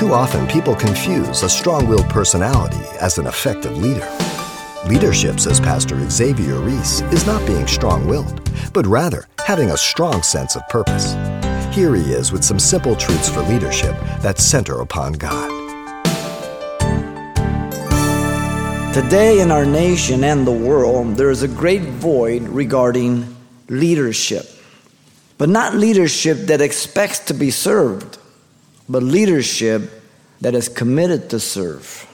Too often, people confuse a strong willed personality as an effective leader. Leadership, says Pastor Xavier Ries, is not being strong willed, but rather having a strong sense of purpose. Here he is with some simple truths for leadership that center upon God. Today, in our nation and the world, there is a great void regarding leadership. But not leadership that expects to be served, but leadership that is committed to serve.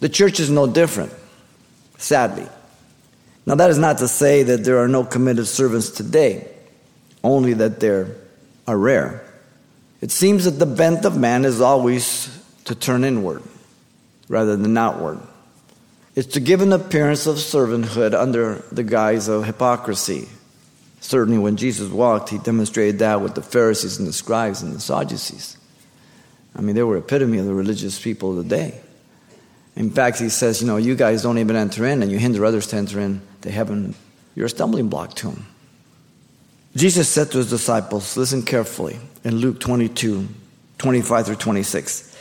The church is no different, sadly. Now, that is not to say that there are no committed servants today, only that there are rare. It seems that the bent of man is always to turn inward rather than outward. It's to give an appearance of servanthood under the guise of hypocrisy. Certainly, when Jesus walked, he demonstrated that with the Pharisees and the scribes and the Sadducees. I mean, they were epitome of the religious people of the day. In fact, he says, you know, you guys don't even enter in and you hinder others to enter in to heaven. You're a stumbling block to them. Jesus said to his disciples, listen carefully, in Luke 22, 25 through 26.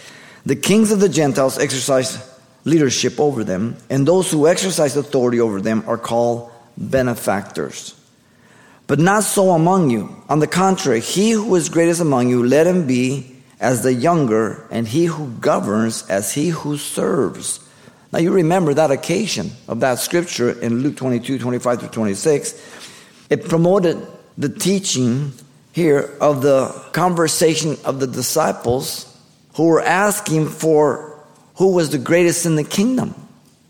The kings of the Gentiles exercise leadership over them, and those who exercise authority over them are called benefactors. But not so among you. On the contrary, he who is greatest among you, let him be as the younger, and he who governs as he who serves. Now you remember that occasion of that scripture in Luke 22, 25 through 26. It promoted the teaching here of the conversation of the disciples who were asking for who was the greatest in the kingdom.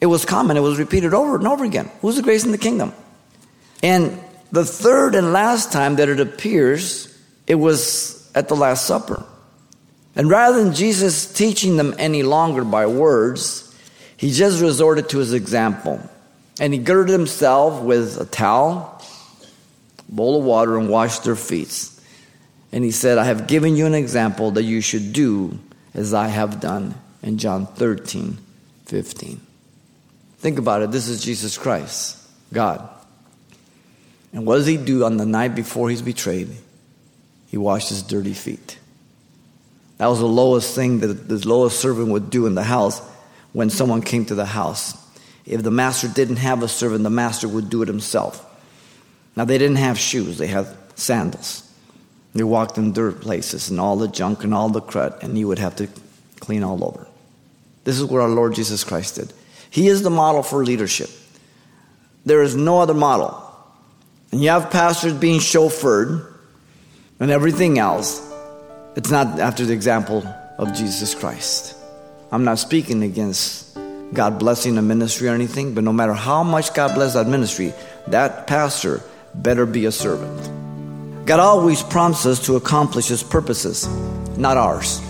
It was common, it was repeated over and over again. Who's the greatest in the kingdom? And the third and last time that it appears, it was at the Last Supper. And rather than Jesus teaching them any longer by words, he just resorted to his example. And he girded himself with a towel, bowl of water, and washed their feet. And he said, I have given you an example that you should do as I have done in John 13, 15. Think about it. This is Jesus Christ, God. And what does he do on the night before he's betrayed? He washed his dirty feet. That was the lowest thing that the lowest servant would do in the house when someone came to the house. If the master didn't have a servant, the master would do it himself. Now, they didn't have shoes, they had sandals. They walked in dirt places and all the junk and all the crud, and he would have to clean all over. This is what our Lord Jesus Christ did. He is the model for leadership. There is no other model. And you have pastors being chauffeured and everything else. It's not after the example of Jesus Christ. I'm not speaking against God blessing a ministry or anything, but no matter how much God bless that ministry, that pastor better be a servant. God always prompts us to accomplish His purposes, not ours.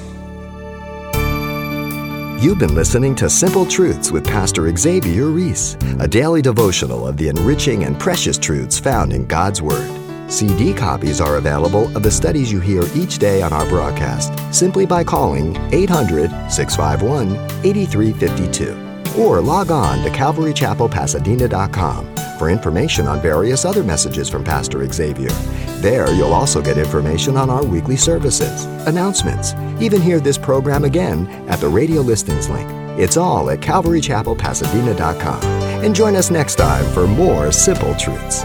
You've been listening to Simple Truths with Pastor Xavier Ries, a daily devotional of the enriching and precious truths found in God's Word. CD copies are available of the studies you hear each day on our broadcast simply by calling 800 651 8352 or log on to CalvaryChapelPasadena.com for information on various other messages from Pastor Xavier. There, you'll also get information on our weekly services, announcements, even hear this program again at the radio listings link. It's all at CalvaryChapelPasadena.com. And join us next time for more simple truths.